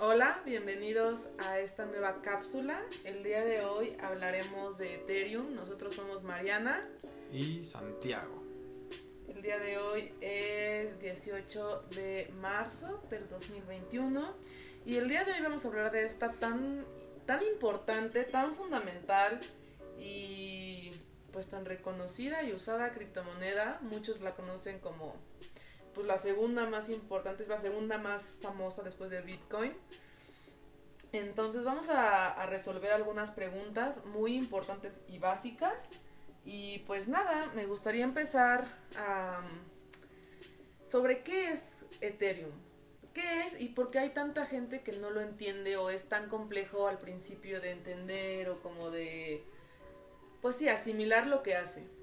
Hola, bienvenidos a esta nueva cápsula. El día de hoy hablaremos de Ethereum. Nosotros somos Mariana y Santiago. El día de hoy es 18 de marzo del 2021 y el día de hoy vamos a hablar de esta tan tan importante, tan fundamental y pues tan reconocida y usada criptomoneda. Muchos la conocen como pues la segunda más importante, es la segunda más famosa después de Bitcoin. Entonces vamos a, resolver algunas preguntas muy importantes y básicas. Y pues nada, me gustaría empezar sobre qué es Ethereum. ¿Qué es y por qué hay tanta gente que no lo entiende o es tan complejo al principio de entender o como de, pues sí, asimilar lo que hace?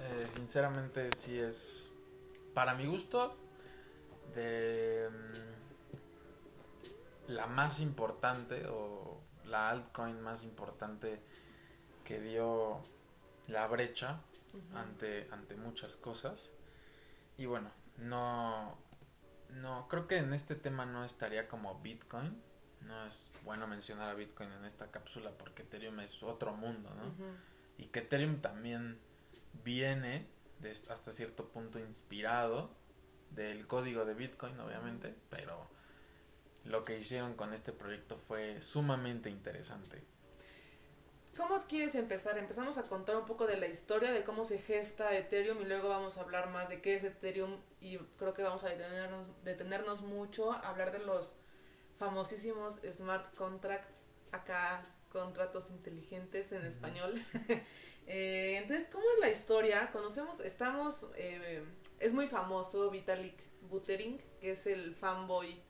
Eh, sinceramente sí es, para mi gusto, de mm, la más importante o la altcoin más importante que dio la brecha ante, ante muchas cosas. Y bueno, no, no, creo que en este tema no estaría como Bitcoin. No es bueno mencionar a Bitcoin en esta cápsula porque Ethereum es otro mundo, ¿no? Y que Ethereum también viene hasta cierto punto inspirado del código de Bitcoin, obviamente, pero lo que hicieron con este proyecto fue sumamente interesante. ¿Cómo quieres empezar? Empezamos a contar un poco de la historia de cómo se gesta Ethereum y luego vamos a hablar más de qué es Ethereum y creo que vamos a detenernos, detenernos mucho, a hablar de los famosísimos smart contracts, acá contratos inteligentes en español. Eh, entonces, ¿cómo es la historia? Conocemos, estamos, eh, es muy famoso Vitalik Buterin, que es el fanboy,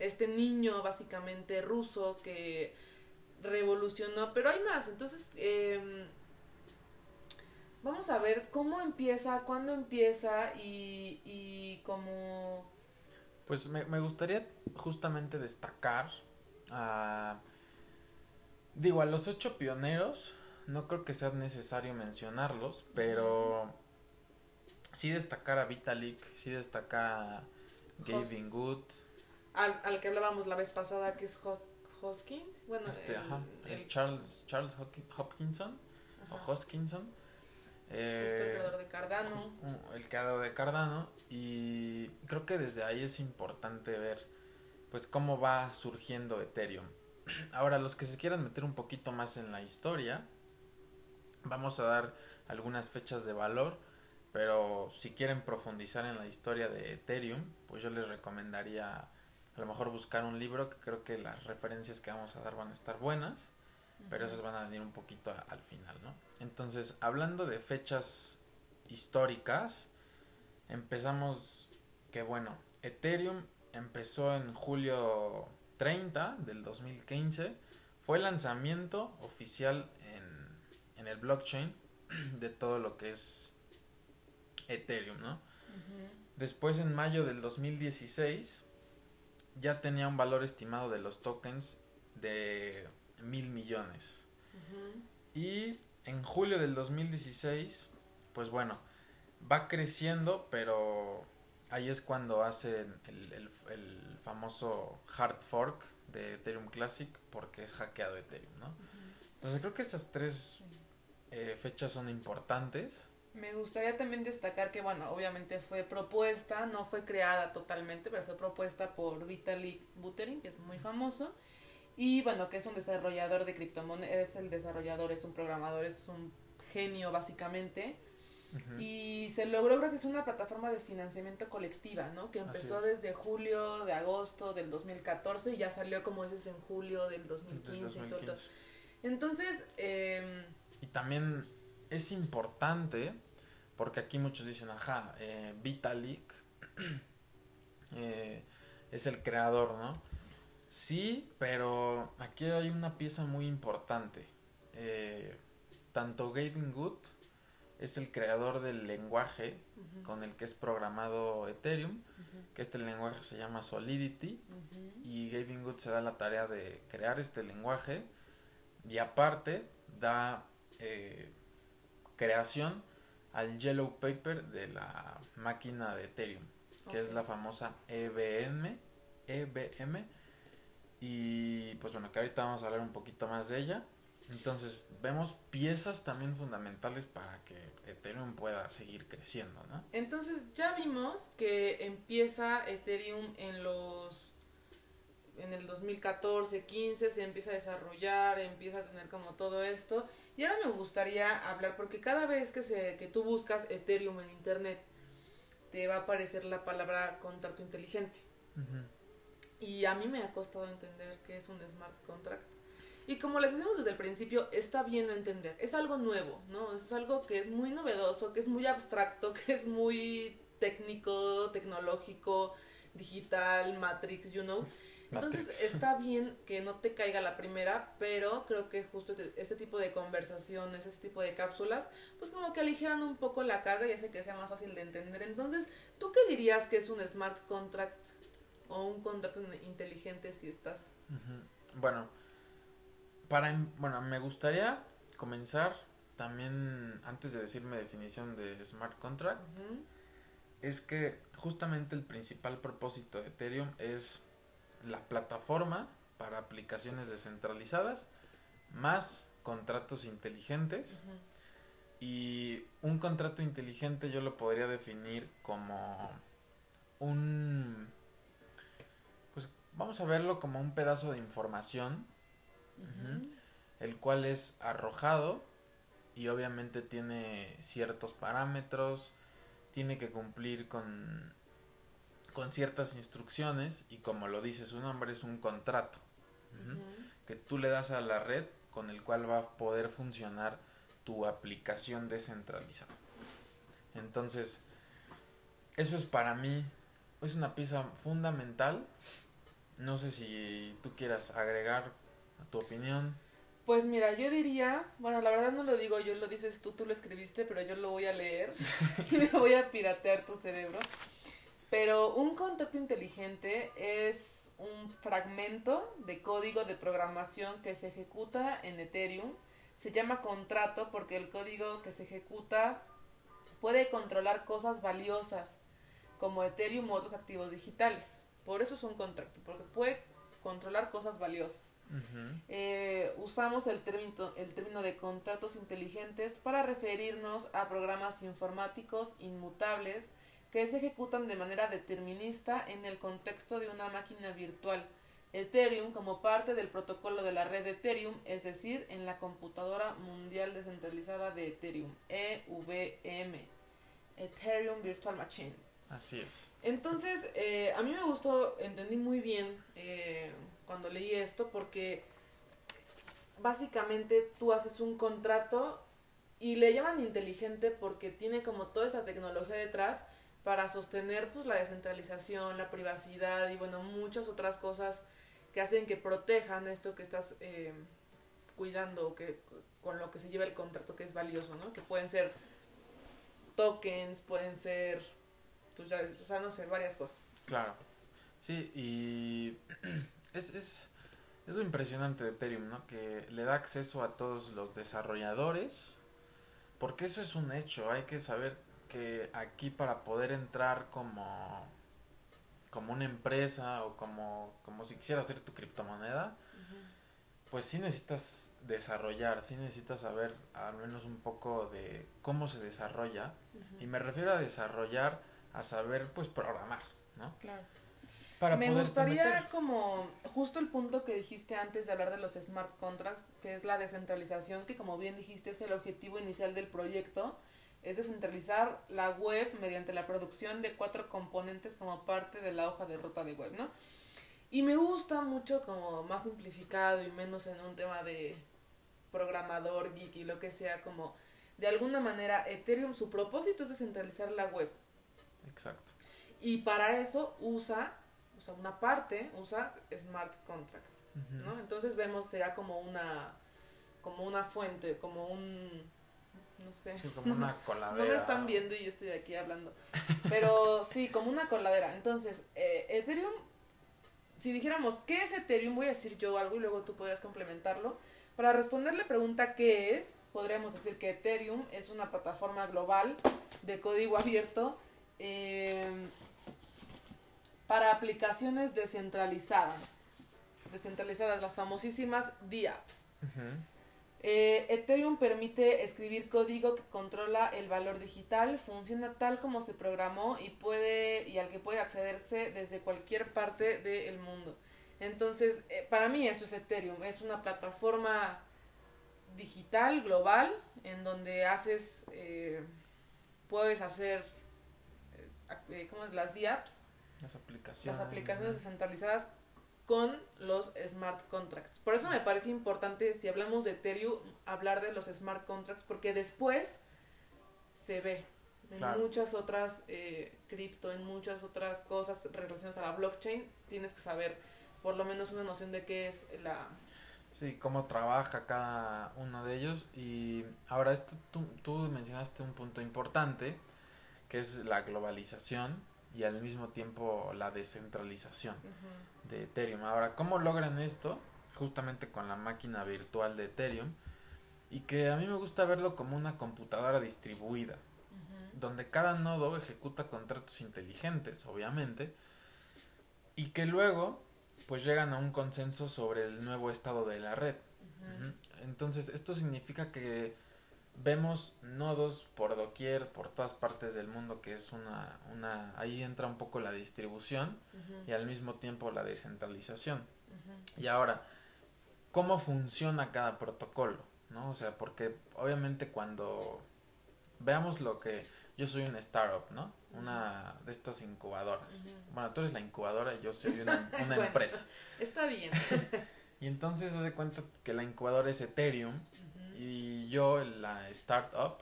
este niño básicamente ruso que revolucionó, pero hay más, entonces em, vamos a ver cómo empieza, cuándo empieza y, y cómo... Pues me, me gustaría justamente destacar a... Digo, a los ocho pioneros, no creo que sea necesario mencionarlos, pero sí destacar a Vitalik, sí destacar a Gavin Good. Al, que hablábamos la vez pasada, que es Hoskin. Bueno, este, es Charles, Charles Hopkinson o Hoskinson. el creador de Cardano. el creador de Cardano. Y creo que desde ahí es importante ver pues cómo va surgiendo Ethereum. Ahora, los que se quieran meter un poquito más en la historia, Vamos a dar algunas fechas de valor, pero si quieren profundizar en la historia de Ethereum, pues yo les recomendaría a lo mejor buscar un libro que creo que las referencias que vamos a dar van a estar buenas, pero esas van a venir un poquito al final, ¿no? Entonces, hablando de fechas históricas, empezamos que bueno, Ethereum empezó en julio 30 del 2015, fue el lanzamiento oficial en el blockchain de todo lo que es Ethereum, ¿no? Después en mayo del 2016 ya tenía un valor estimado de los tokens de mil millones. Y en julio del 2016, pues bueno, va creciendo, pero ahí es cuando hacen el, el, el, famoso hard fork de Ethereum Classic porque es hackeado Ethereum, ¿no? Entonces creo que esas tres eh, fechas son importantes. Me gustaría también destacar que, bueno, obviamente fue propuesta, no fue creada totalmente, pero fue propuesta por Vitalik Buterin, que es muy famoso, y bueno, que es un desarrollador de criptomonedas, es el desarrollador, es un programador, es un genio básicamente, y se logró gracias a una plataforma de financiamiento colectiva, ¿no? Que empezó desde julio, de agosto del 2014 y ya salió, como dices, en julio del 2015. Entonces, eh, y también es importante, porque aquí muchos dicen, ajá, eh, Vitalik eh, es el creador, ¿no? Sí, pero aquí hay una pieza muy importante. Eh, tanto Gavin Good es el creador del lenguaje con el que es programado Ethereum, que este lenguaje se llama Solidity, y Gavin Good se da la tarea de crear este lenguaje y aparte da eh, creación al Yellow Paper de la máquina de Ethereum, que es la famosa EVM EVM. Y pues bueno, que ahorita vamos a hablar un poquito más de ella. Entonces, vemos piezas también fundamentales para que Ethereum pueda seguir creciendo, ¿no? Entonces, ya vimos que empieza Ethereum en los en el 2014, 15 se empieza a desarrollar, empieza a tener como todo esto. Y ahora me gustaría hablar porque cada vez que se que tú buscas Ethereum en internet te va a aparecer la palabra contrato inteligente. Y a mí me ha costado entender qué es un smart contract. Y como les decimos desde el principio, está bien no entender. Es algo nuevo, ¿no? Es algo que es muy novedoso, que es muy abstracto, que es muy técnico, tecnológico, digital, Matrix, you know. Entonces está bien que no te caiga la primera, pero creo que justo este tipo de conversaciones, este tipo de cápsulas, pues como que aligeran un poco la carga y hace que sea más fácil de entender. Entonces, ¿tú qué dirías que es un smart contract o un contrato inteligente si estás? Bueno, para, em, bueno, me gustaría comenzar también, antes de decirme definición de smart contract, es que justamente el principal propósito de Ethereum es la plataforma para aplicaciones descentralizadas más contratos inteligentes. Y un contrato inteligente yo lo podría definir como un... Pues vamos a verlo como un pedazo de información, el cual es arrojado y obviamente tiene ciertos parámetros, tiene que cumplir con con ciertas instrucciones y como lo dice su nombre es un contrato que tú le das a la red con el cual va a poder funcionar tu aplicación descentralizada. Entonces, eso es para mí, es una pieza fundamental. No sé si tú quieras agregar tu opinión. Pues mira, yo diría, bueno, la verdad no lo digo yo, lo dices tú, tú lo escribiste, pero yo lo voy a leer y me voy a piratear tu cerebro. Pero un contrato inteligente es un fragmento de código de programación que se ejecuta en Ethereum. Se llama contrato porque el código que se ejecuta puede controlar cosas valiosas como Ethereum u otros activos digitales. Por eso es un contrato, porque puede controlar cosas valiosas. Eh, usamos el término, el término de contratos inteligentes para referirnos a programas informáticos inmutables que se ejecutan de manera determinista en el contexto de una máquina virtual. Ethereum como parte del protocolo de la red Ethereum, es decir, en la computadora mundial descentralizada de Ethereum, EVM, Ethereum Virtual Machine. Así es. Entonces, eh, a mí me gustó, entendí muy bien eh, cuando leí esto, porque básicamente tú haces un contrato y le llaman inteligente porque tiene como toda esa tecnología detrás para sostener pues la descentralización, la privacidad y bueno, muchas otras cosas que hacen que protejan esto que estás eh, cuidando que con lo que se lleva el contrato que es valioso, ¿no? Que pueden ser tokens, pueden ser, pues o sea, no sé, varias cosas. Claro. Sí, y es, es, es lo impresionante de Ethereum, ¿no? Que le da acceso a todos los desarrolladores, porque eso es un hecho, hay que saber que aquí para poder entrar como como una empresa o como, como si quisieras hacer tu criptomoneda, pues sí necesitas desarrollar, sí necesitas saber al menos un poco de cómo se desarrolla. Y me refiero a desarrollar, a saber pues programar, ¿no? Claro. Para me gustaría como justo el punto que dijiste antes de hablar de los smart contracts, que es la descentralización, que como bien dijiste es el objetivo inicial del proyecto es descentralizar la web mediante la producción de cuatro componentes como parte de la hoja de ruta de web, ¿no? Y me gusta mucho como más simplificado y menos en un tema de programador, geek y lo que sea, como de alguna manera Ethereum, su propósito es descentralizar la web. Exacto. Y para eso usa, usa una parte, usa smart contracts, ¿no? Entonces vemos, será como una, como una fuente, como un no sé. como una coladera. No me están viendo y yo estoy aquí hablando. Pero sí, como una coladera. Entonces, eh, Ethereum, si dijéramos, ¿qué es Ethereum? Voy a decir yo algo y luego tú podrías complementarlo. Para responderle la pregunta ¿qué es? Podríamos decir que Ethereum es una plataforma global de código abierto eh, para aplicaciones descentralizadas. Descentralizadas, las famosísimas DApps. Eh, Ethereum permite escribir código que controla el valor digital, funciona tal como se programó y puede y al que puede accederse desde cualquier parte del mundo. Entonces, eh, para mí esto es Ethereum, es una plataforma digital, global, en donde haces, eh, puedes hacer, ¿cómo es? Las DApps, las aplicaciones, las aplicaciones descentralizadas con los smart contracts. Por eso me parece importante, si hablamos de Ethereum, hablar de los smart contracts, porque después se ve en muchas otras eh, cripto, en muchas otras cosas relacionadas a la blockchain, tienes que saber por lo menos una noción de qué es la... Sí, cómo trabaja cada uno de ellos. Y ahora esto, tú, tú mencionaste un punto importante, que es la globalización y al mismo tiempo la descentralización de Ethereum. Ahora, ¿cómo logran esto? Justamente con la máquina virtual de Ethereum y que a mí me gusta verlo como una computadora distribuida, donde cada nodo ejecuta contratos inteligentes, obviamente, y que luego pues llegan a un consenso sobre el nuevo estado de la red. Entonces, esto significa que vemos nodos por doquier, por todas partes del mundo, que es una, una ahí entra un poco la distribución y al mismo tiempo la descentralización. Y ahora, ¿cómo funciona cada protocolo? ¿No? O sea, porque obviamente cuando veamos lo que yo soy una startup, ¿no? Una de estas incubadoras. Bueno, tú eres la incubadora y yo soy una, una empresa. Está bien. y entonces se hace cuenta que la incubadora es Ethereum y yo, la startup,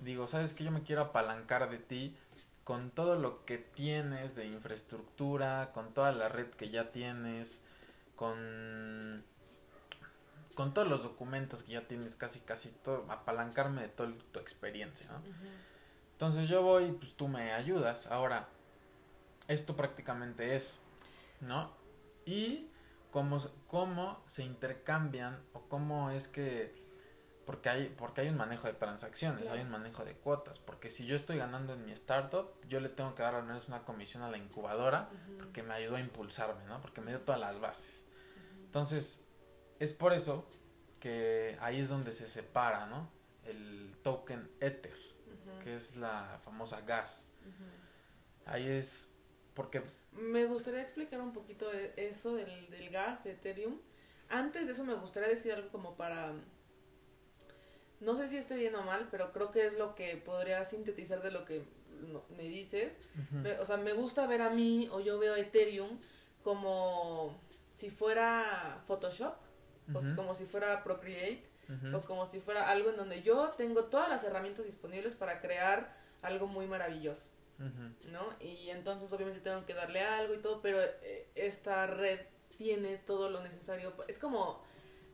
digo, ¿sabes que Yo me quiero apalancar de ti con todo lo que tienes de infraestructura, con toda la red que ya tienes, con con todos los documentos que ya tienes, casi casi todo, apalancarme de toda tu experiencia, ¿no? Entonces yo voy, pues tú me ayudas. Ahora, esto prácticamente es, ¿no? Y cómo, cómo se intercambian o cómo es que porque hay, porque hay un manejo de transacciones, hay un manejo de cuotas, porque si yo estoy ganando en mi startup, yo le tengo que dar al menos una comisión a la incubadora, porque me ayudó a impulsarme, ¿no? Porque me dio todas las bases. Entonces, es por eso que ahí es donde se separa, ¿no? El token Ether, que es la famosa gas. Ahí es porque... Me gustaría explicar un poquito eso del, del gas de Ethereum. Antes de eso me gustaría decir algo como para no sé si esté bien o mal, pero creo que es lo que podría sintetizar de lo que me dices. o sea, me gusta ver a mí, o yo veo a Ethereum como si fuera Photoshop, o como si fuera Procreate, o como si fuera algo en donde yo tengo todas las herramientas disponibles para crear algo muy maravilloso. ¿No? Y entonces obviamente tengo que darle algo y todo, pero eh, esta red tiene todo lo necesario. Es como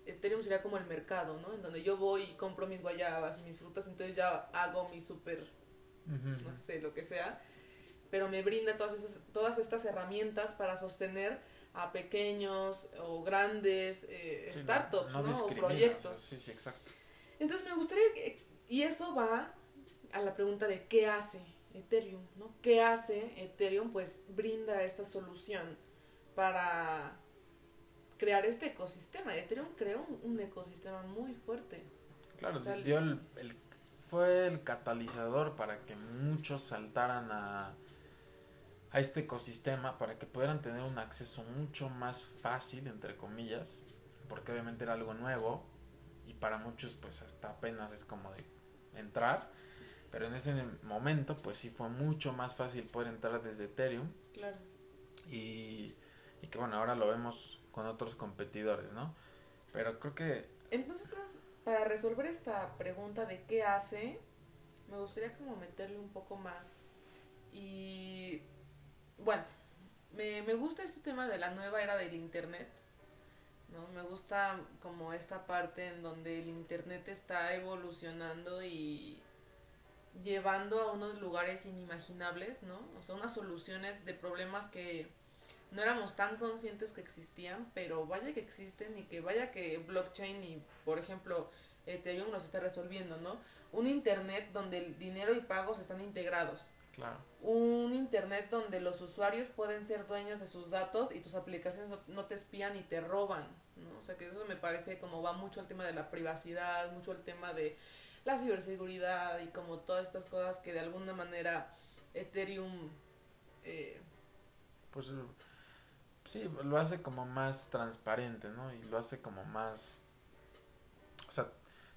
Ethereum sería como el mercado, ¿no? En donde yo voy y compro mis guayabas y mis frutas, entonces ya hago mi súper, no sé, lo que sea, pero me brinda todas, esas, todas estas herramientas para sostener a pequeños o grandes eh, startups, no, O proyectos. Sí, sí, exacto. Entonces me gustaría, y eso va a la pregunta de qué hace Ethereum, ¿no? ¿Qué hace Ethereum? Pues brinda esta solución para crear este ecosistema. Ethereum creó un, ecosistema muy fuerte. Claro, dio el, fue el catalizador para que muchos saltaran a, a este ecosistema, para que pudieran tener un acceso mucho más fácil, entre comillas, porque obviamente era algo nuevo y para muchos pues hasta apenas es como de entrar. Pero en ese momento, pues sí fue mucho más fácil poder entrar desde Ethereum. Claro. Y, y que bueno, ahora lo vemos con otros competidores, ¿no? Pero creo que... Entonces, para resolver esta pregunta de qué hace, me gustaría como meterle un poco más. Y bueno, me, me gusta este tema de la nueva era del Internet. ¿no? Me gusta como esta parte en donde el Internet está evolucionando y llevando a unos lugares inimaginables, ¿no? O sea, unas soluciones de problemas que no éramos tan conscientes que existían, pero vaya que existen y que vaya que blockchain y, por ejemplo, Ethereum nos está resolviendo, ¿no? Un Internet donde el dinero y pagos están integrados. Claro. Un internet donde los usuarios pueden ser dueños de sus datos y tus aplicaciones no, no te espían y te roban, ¿no? O sea que eso me parece como va mucho al tema de la privacidad, mucho al tema de la ciberseguridad y como todas estas cosas que de alguna manera Ethereum eh, Pues sí, lo hace como más transparente, ¿no? Y lo hace como más... O sea,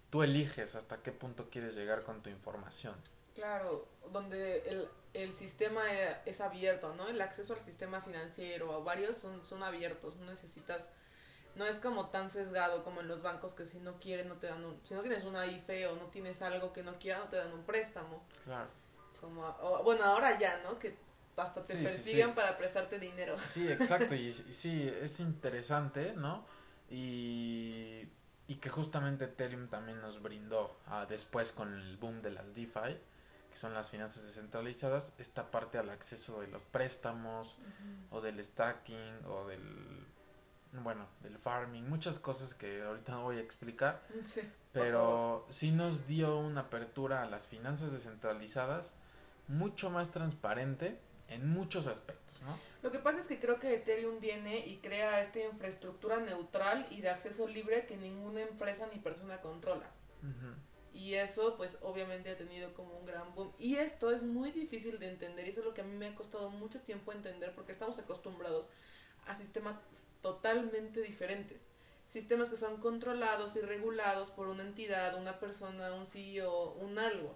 tú eliges hasta qué punto quieres llegar con tu información. Claro, donde el, el sistema eh, es abierto, ¿no? El acceso al sistema financiero o varios son, son abiertos, no necesitas, no es como tan sesgado como en los bancos que si no quieren no te dan un, si no tienes una IFE o no tienes algo que no quieran no te dan un préstamo. Claro. Como, o- bueno, ahora ya, ¿no? Que hasta te Sí, sí, persiguen sí. para prestarte dinero. Sí, exacto, y, y sí, es interesante, ¿no? Y, y que justamente Ethereum también nos brindó ah, después con el boom de las DeFi, que son las finanzas descentralizadas, esta parte al acceso de los préstamos o del stacking o del, bueno, del farming, muchas cosas que ahorita no voy a explicar, Sí, por favor. pero sí nos dio una apertura a las finanzas descentralizadas mucho más transparente en muchos aspectos, ¿no? Lo que pasa es que creo que Ethereum viene y crea esta infraestructura neutral y de acceso libre que ninguna empresa ni persona controla. Y eso, pues, obviamente ha tenido como un gran boom. Y esto es muy difícil de entender. Y eso es lo que a mí me ha costado mucho tiempo entender porque estamos acostumbrados a sistemas totalmente diferentes. Sistemas que son controlados y regulados por una entidad, una persona, un CEO, un algo.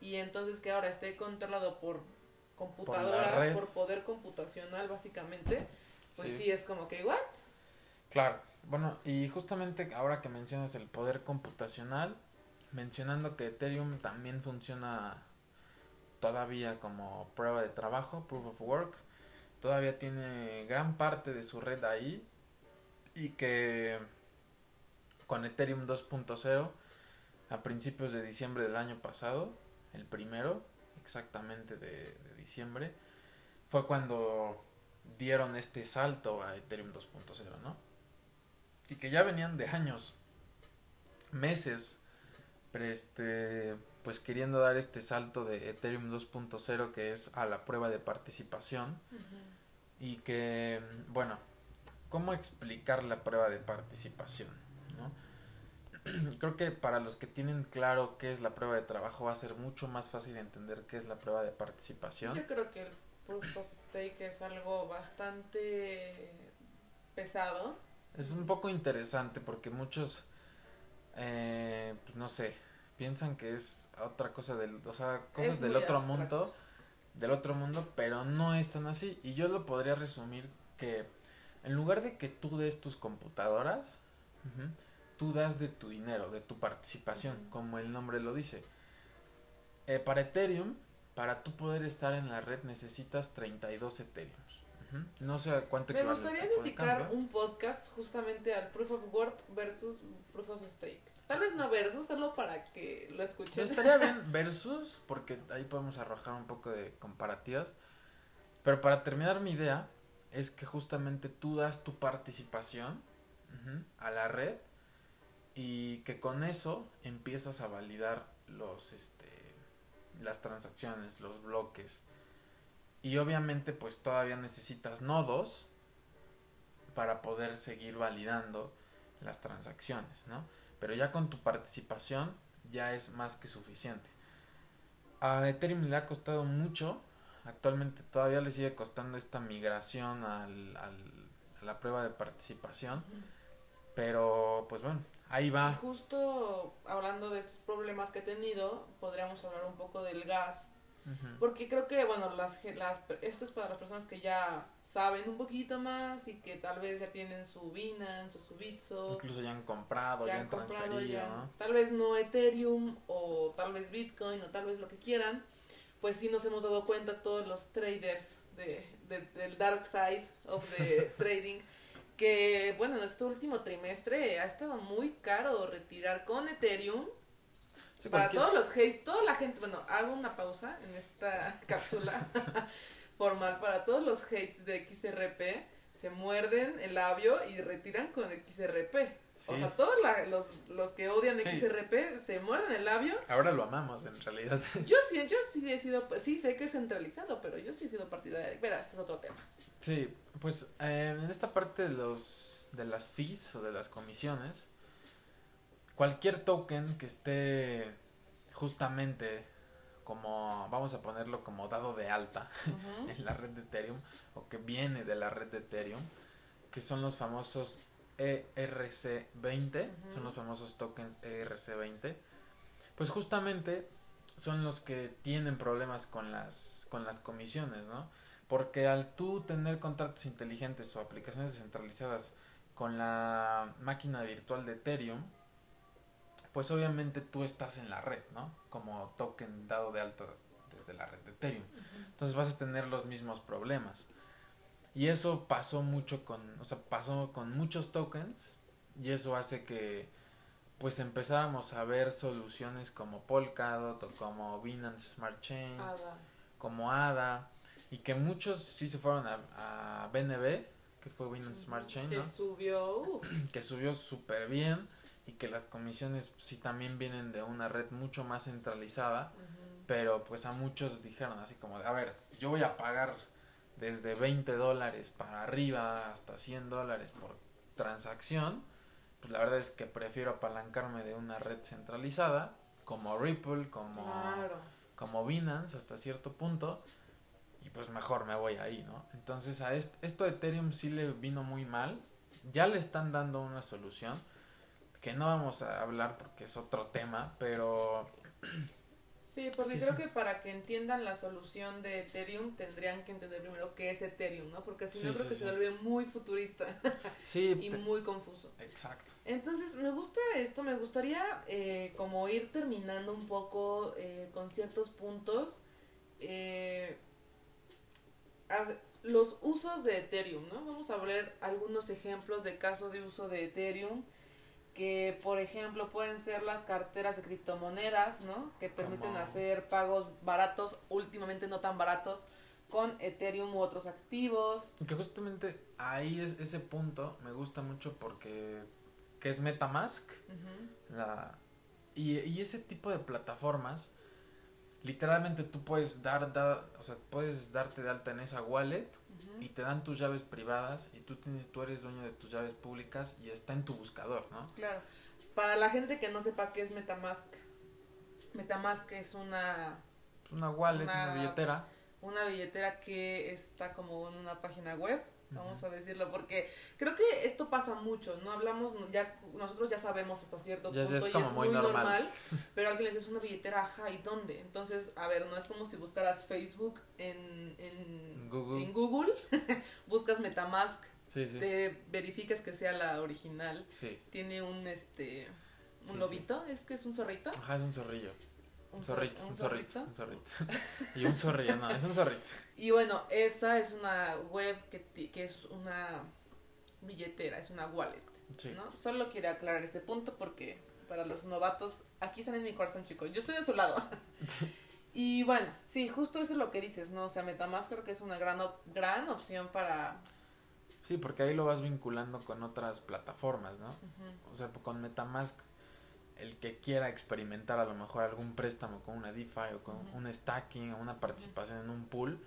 Y entonces que ahora esté controlado por computadoras, por, poder computacional, básicamente, pues Sí. sí. es como que, ¿what? Claro, bueno, y justamente ahora que mencionas el poder computacional, mencionando que Ethereum también funciona todavía como prueba de trabajo, proof of work, todavía tiene gran parte de su red ahí y que con Ethereum 2.0 a principios de diciembre del año pasado, el primero exactamente de, de diciembre, fue cuando dieron este salto a Ethereum 2.0, ¿no? Y que ya venían de años, meses, pero este, pues queriendo dar este salto de Ethereum 2.0 que es a la prueba de participación y que, bueno, ¿cómo explicar la prueba de participación? Creo que para los que tienen claro qué es la prueba de trabajo va a ser mucho más fácil entender qué es la prueba de participación. Yo creo que el proof of stake es algo bastante pesado. Es un poco interesante porque muchos, eh, pues no sé, piensan que es otra cosa del, o sea, cosas Es del otro abstracto. mundo, del otro mundo, pero no es tan así. Y yo lo podría resumir que en lugar de que tú des tus computadoras, tú das de tu dinero, de tu participación, como el nombre lo dice. Eh, para Ethereum, para tú poder estar en la red necesitas 32 Ethereums. No sé cuánto Me gustaría dedicar un podcast justamente al proof of work versus proof of stake. Tal vez no versus, solo para que lo Pues escuchen. estaría bien versus, porque ahí podemos arrojar un poco de comparativas. Pero para terminar mi idea, es que justamente tú das tu participación a la red y que con eso empiezas a validar los este las transacciones, los bloques. Y obviamente pues todavía necesitas nodos para poder seguir validando las transacciones, ¿no? Pero ya con tu participación ya es más que suficiente. A Ethereum le ha costado mucho, actualmente todavía le sigue costando esta migración al, al- a la prueba de participación, pero pues bueno, ahí Y va. justo hablando de estos problemas que he tenido, podríamos hablar un poco del gas. Ujú. Porque creo que, bueno, las, las, esto es para las personas que ya saben un poquito más y que tal vez ya tienen su Binance o su Bitso. Incluso ya han comprado, ya, ya han comprado transferido, ya, ¿no? tal vez no Ethereum o tal vez Bitcoin o tal vez lo que quieran, pues sí nos hemos dado cuenta todos los traders de, de- del dark side of the trading que bueno en este último trimestre ha estado muy caro retirar con Ethereum Sí, para cualquier- todos los hate, toda la gente, bueno, hago una pausa en esta cápsula formal para todos los hates de XRP, se muerden el labio y retiran con XRP. O sea, todos los, los que odian XRP se muerden el labio. Ahora lo amamos, en realidad. Yo sí, yo sí he sido, sí sé que es centralizado, pero yo sí he sido partidaria de, verás, es otro tema. Sí, pues eh, en esta parte de los, de las fees o de las comisiones, cualquier token que esté justamente como, vamos a ponerlo como dado de alta en la red de Ethereum, o que viene de la red de Ethereum, que son los famosos ERC20, son los famosos tokens ERC20, pues justamente son los que tienen problemas con las, con las comisiones, ¿no? Porque al tú tener contratos inteligentes o aplicaciones descentralizadas con la máquina virtual de Ethereum, pues obviamente tú estás en la red, ¿no? Como token dado de alta desde la red de Ethereum. Entonces vas a tener los mismos problemas. Y eso pasó mucho con, o sea, pasó con muchos tokens y eso hace que pues empezáramos a ver soluciones como Polkadot o como Binance Smart Chain, como ADA y que muchos sí se fueron a, BNB, que fue Binance Smart Chain, que subió, uh. que subió súper bien y que las comisiones sí también vienen de una red mucho más centralizada, pero pues a muchos dijeron así como a ver, yo voy a pagar desde 20 dólares para arriba hasta 100 dólares por transacción, pues la verdad es que prefiero apalancarme de una red centralizada como Ripple, como, como Binance hasta cierto punto y pues mejor me voy ahí, ¿no? Entonces a esto, esto de Ethereum sí le vino muy mal, ya le están dando una solución que no vamos a hablar porque es otro tema, pero Sí, porque creo que para que entiendan la solución de Ethereum tendrían que entender primero qué es Ethereum, ¿no? Porque si no creo que se vuelve muy futurista y muy confuso. Exacto. Entonces, me gusta esto, me gustaría eh, como ir terminando un poco eh, con ciertos puntos. Eh, los usos de Ethereum, ¿no? Vamos a ver algunos ejemplos de casos de uso de Ethereum que por ejemplo pueden ser las carteras de criptomonedas, ¿no? Que permiten hacer pagos baratos, últimamente no tan baratos, con Ethereum u otros activos. Que justamente ahí es ese punto me gusta mucho porque que es MetaMask, la, y, y, ese tipo de plataformas, literalmente tú puedes dar, dar, o sea, puedes darte de alta en esa wallet y te dan tus llaves privadas y tú, tienes, tú eres dueño de tus llaves públicas y está en tu buscador, ¿no? Claro. Para la gente que no sepa qué es Metamask, Metamask es una... una wallet, una billetera. Una billetera que está como en una página web vamos a decirlo, porque creo que esto pasa mucho, ¿no? Hablamos, ya nosotros ya sabemos hasta cierto punto y es muy normal, pero alguien les dice una billetera, ajá, ¿y dónde? Entonces, a ver, no es como si buscaras Facebook en, en Google, en Google buscas Metamask, te verificas que sea la original, tiene un, este, un lobito, ¿es que es un zorrito? Ajá, es un zorrillo. Un, zorrito, un, zorrito, un zorrito. y un zorrillo, no, es un zorrito. Y bueno, esta es una web que, que es una billetera, es una wallet. ¿no? Solo quiero aclarar ese punto porque para los novatos, aquí están en mi corazón, chicos. Yo estoy de su lado. y bueno, sí, justo eso es lo que dices, ¿no? O sea, Metamask creo que es una gran, gran opción para... Sí, porque ahí lo vas vinculando con otras plataformas, ¿no? O sea, con Metamask, el que quiera experimentar a lo mejor algún préstamo con una DeFi o con un stacking o una participación en un pool,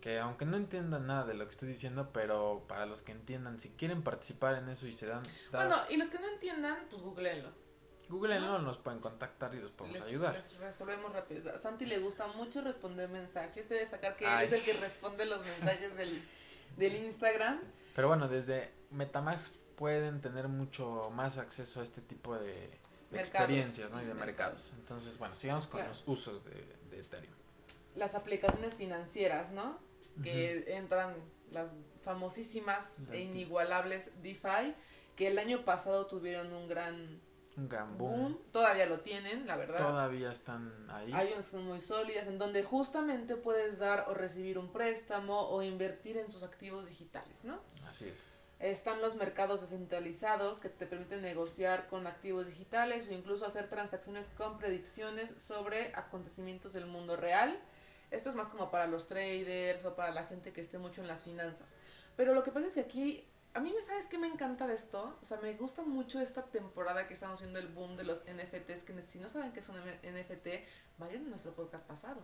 que aunque no entiendan nada de lo que estoy diciendo, pero para los que entiendan, si quieren participar en eso y se dan... Bueno, y los que no entiendan, pues googleenlo. Googleenlo, nos pueden contactar y los podemos ayudar. Les resolvemos rápido. A Santi le gusta mucho responder mensajes, debe sacar que él es el que responde los mensajes del, del Instagram. Pero bueno, desde Metamask pueden tener mucho más acceso a este tipo de, experiencias ¿no? y de mercados. Entonces, bueno, sigamos con los usos de, de Ethereum. Las aplicaciones financieras, ¿no? que entran las famosísimas e inigualables DeFi, que el año pasado tuvieron un gran, un gran boom. Todavía lo tienen, la verdad. Todavía están ahí. Hay unas son muy sólidas, en donde justamente puedes dar o recibir un préstamo o invertir en sus activos digitales, ¿no? Así es. Están los mercados descentralizados que te permiten negociar con activos digitales o incluso hacer transacciones con predicciones sobre acontecimientos del mundo real esto es más como para los traders o para la gente que esté mucho en las finanzas. Pero lo que pasa es que aquí a mí, ¿sabes qué me encanta de esto? O sea, me gusta mucho esta temporada que estamos viendo el boom de los NFTs, que si no saben qué es un NFT, vayan a nuestro podcast pasado.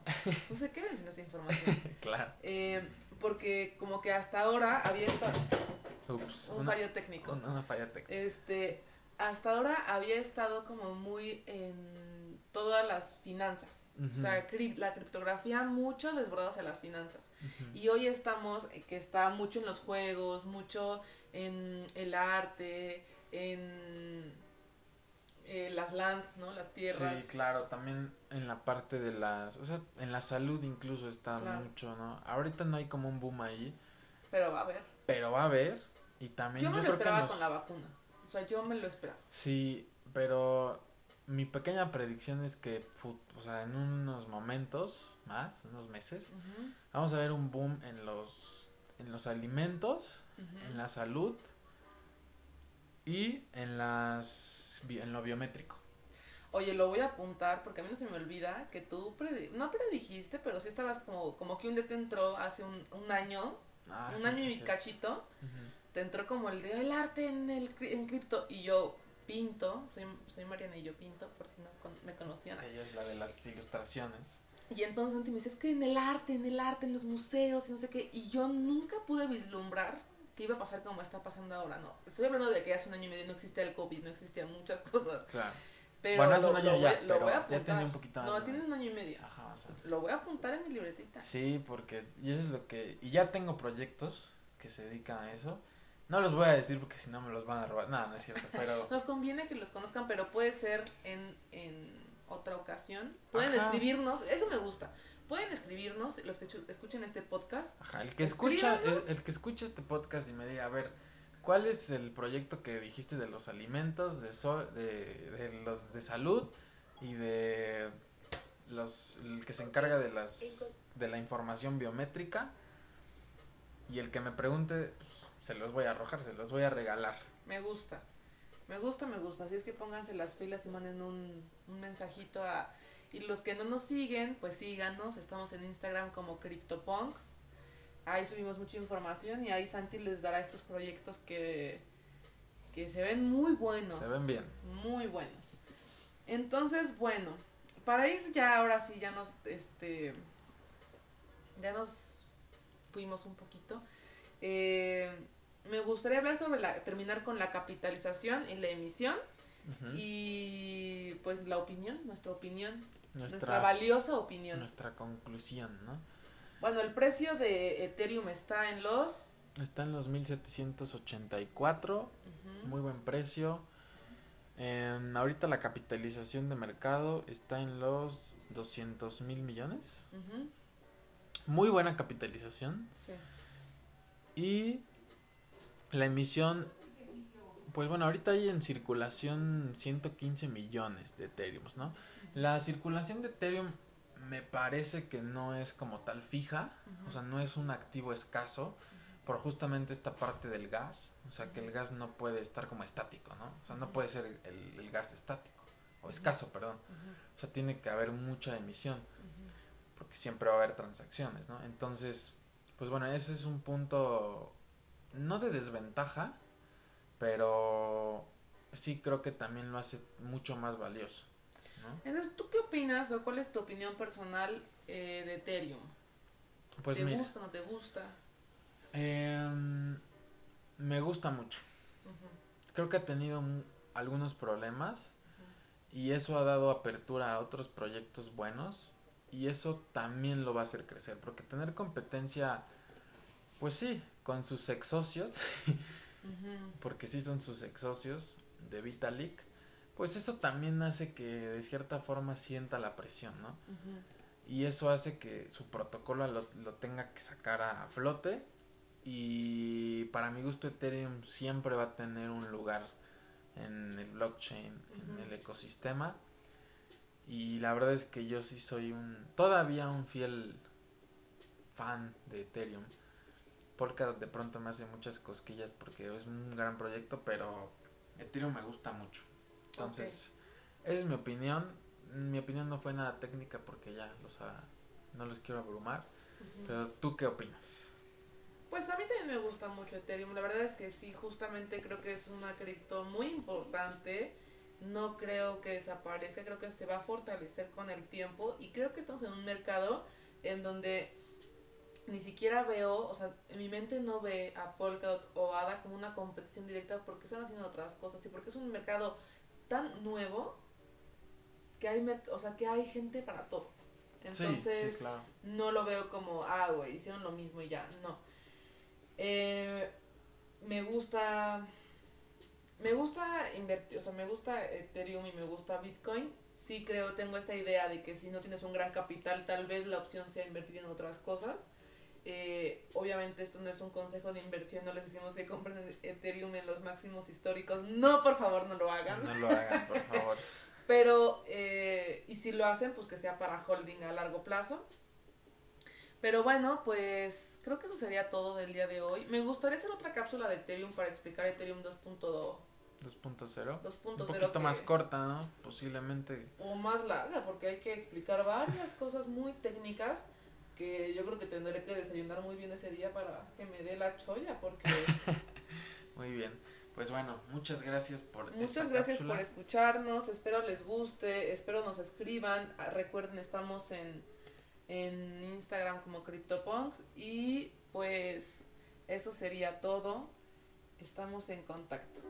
No se queden sin esa información. claro. Eh, porque como que hasta ahora había. Ups, un una- fallo técnico. Una, una falla técnica. Este, hasta ahora había estado como muy en todas las finanzas. O sea, cri- la criptografía mucho desbordada hacia las finanzas. Y hoy estamos, eh, que está mucho en los juegos, mucho en el arte, en eh, las land, ¿no? Las tierras. Sí, claro, también en la parte de las, o sea, en la salud incluso está Claro. mucho, ¿no? Ahorita no hay como un boom ahí, Pero va a ver. pero va a haber y también Yo me lo esperaba nos- con la vacuna. O sea, yo me lo esperaba. Sí, pero mi pequeña predicción es que, o sea, en unos momentos más, unos meses, vamos a ver un boom en los, en los alimentos, en la salud y en las, en lo biométrico. Oye, lo voy a apuntar porque a mí no se me olvida que tú, predi- no predijiste, pero sí estabas como, como que un día te entró hace un, un año, Ah, un sí, año y sí. cachito, Ujú. Te entró como el de el arte en el en cripto y yo pinto, soy, soy Mariana y yo pinto, por si no con- me conocían. Ella es la de las ilustraciones. Y entonces Santi me dice, es que en el arte, en el arte, en los museos, y no sé qué, y yo nunca pude vislumbrar que iba a pasar como está pasando ahora, no. Estoy hablando de que hace un año y medio no existía el COVID, no existían muchas cosas, Claro. pero Bueno, hace un año lo ya, lo voy a ya apuntar. tiene un poquito más, No, ¿no? tiene un año y medio. Ajá, o sea, Lo voy a apuntar en mi libretita. Sí, porque y eso es lo que y ya tengo proyectos que se dedican a eso. No los voy a decir porque si no me los van a robar. No, no es cierto, pero Nos conviene que los conozcan, pero puede ser en, en otra ocasión. Pueden Ajá. escribirnos, eso me gusta. Pueden escribirnos, los que escuchen este podcast. ajá, el que escucha el, que escucha este podcast y me diga, a ver, ¿cuál es el proyecto que dijiste de los alimentos, de so- de, de los de salud y de los el que se encarga de las de la información biométrica? Y el que me pregunte, pues, se los voy a arrojar, se los voy a regalar. Me gusta. Me gusta, me gusta. Así es que pónganse las pilas y manden un, un mensajito a... Y los que no nos siguen, pues síganos. Estamos en Instagram como CryptoPunks. Ahí subimos mucha información y ahí Santi les dará estos proyectos que, que se ven muy buenos. Se ven bien. Muy buenos. Entonces, bueno, para ir ya ahora sí, ya nos, este, ya nos fuimos un poquito. Eh, me gustaría hablar sobre la, terminar con la capitalización y la emisión y pues la opinión, nuestra opinión, nuestra, nuestra, valiosa opinión. nuestra conclusión, ¿no? Bueno, el precio de Ethereum está en los... Está en los 1784, ujú, muy buen precio. Ahorita la capitalización de mercado está en los 200 mil millones. ujú, Muy buena capitalización. sí. Y la emisión, pues bueno, ahorita hay en circulación 115 millones de Ethereum, ¿no? La circulación de Ethereum me parece que no es como tal fija, o sea, no es un activo escaso por justamente esta parte del gas, o sea, que el gas no puede estar como estático, ¿no? O sea, no puede ser el, gas estático, o escaso, perdón. O sea, tiene que haber mucha emisión, porque siempre va a haber transacciones, ¿no? Entonces, pues bueno, ese es un punto, no de desventaja, pero sí creo que también lo hace mucho más valioso, ¿no? Entonces, ¿tú qué opinas o cuál es tu opinión personal eh, de Ethereum? Pues ¿Te mira, gusta o no te gusta? em, me gusta mucho. Creo que ha tenido algunos problemas y eso ha dado apertura a otros proyectos buenos y eso también lo va a hacer crecer porque tener competencia pues sí con sus ex socios porque sí son sus ex socios de Vitalik pues eso también hace que de cierta forma sienta la presión no y eso hace que su protocolo lo, lo tenga que sacar a flote y para mi gusto Ethereum siempre va a tener un lugar en el blockchain, en el ecosistema y la verdad es que yo sí soy un todavía un fiel fan de Ethereum Polkadot de pronto me hace muchas cosquillas porque es un gran proyecto pero Ethereum me gusta mucho. Entonces esa es mi opinión. Mi opinión no fue nada técnica porque ya los ha- no los quiero abrumar pero tú qué opinas Pues a mí también me gusta mucho Ethereum. La verdad es que sí, justamente creo que es una cripto muy importante. No creo que desaparezca, creo que se va a fortalecer con el tiempo y creo que estamos en un mercado en donde ni siquiera veo, o sea, en mi mente no ve a Polkadot o ADA como una competición directa porque están haciendo otras cosas y porque es un mercado tan nuevo que hay, o sea, que hay gente para todo. Entonces, no lo veo como, ah, güey, hicieron lo mismo y ya, no eh, me gusta. Me gusta invertir, o sea, me gusta Ethereum y me gusta Bitcoin. Sí creo, tengo esta idea de que si no tienes un gran capital, tal vez la opción sea invertir en otras cosas. Eh, obviamente esto no es un consejo de inversión, no les decimos que compren Ethereum en los máximos históricos. No, por favor, no lo hagan. No lo hagan, por favor. Pero, eh, y si lo hacen, pues que sea para holding a largo plazo. Pero bueno, pues creo que eso sería todo del día de hoy. Me gustaría hacer otra cápsula de Ethereum para explicar Ethereum 2.2. 2.0. 2.0. Un poquito más corta, ¿no? Posiblemente. O más larga, porque hay que explicar varias cosas muy técnicas que yo creo que tendré que desayunar muy bien ese día para que me dé la cholla, porque... muy bien. Pues bueno, muchas gracias por Muchas gracias por escucharnos, espero les guste, espero nos escriban. Ah, recuerden, estamos en en Instagram como CryptoPunks y pues eso sería todo. Estamos en contacto.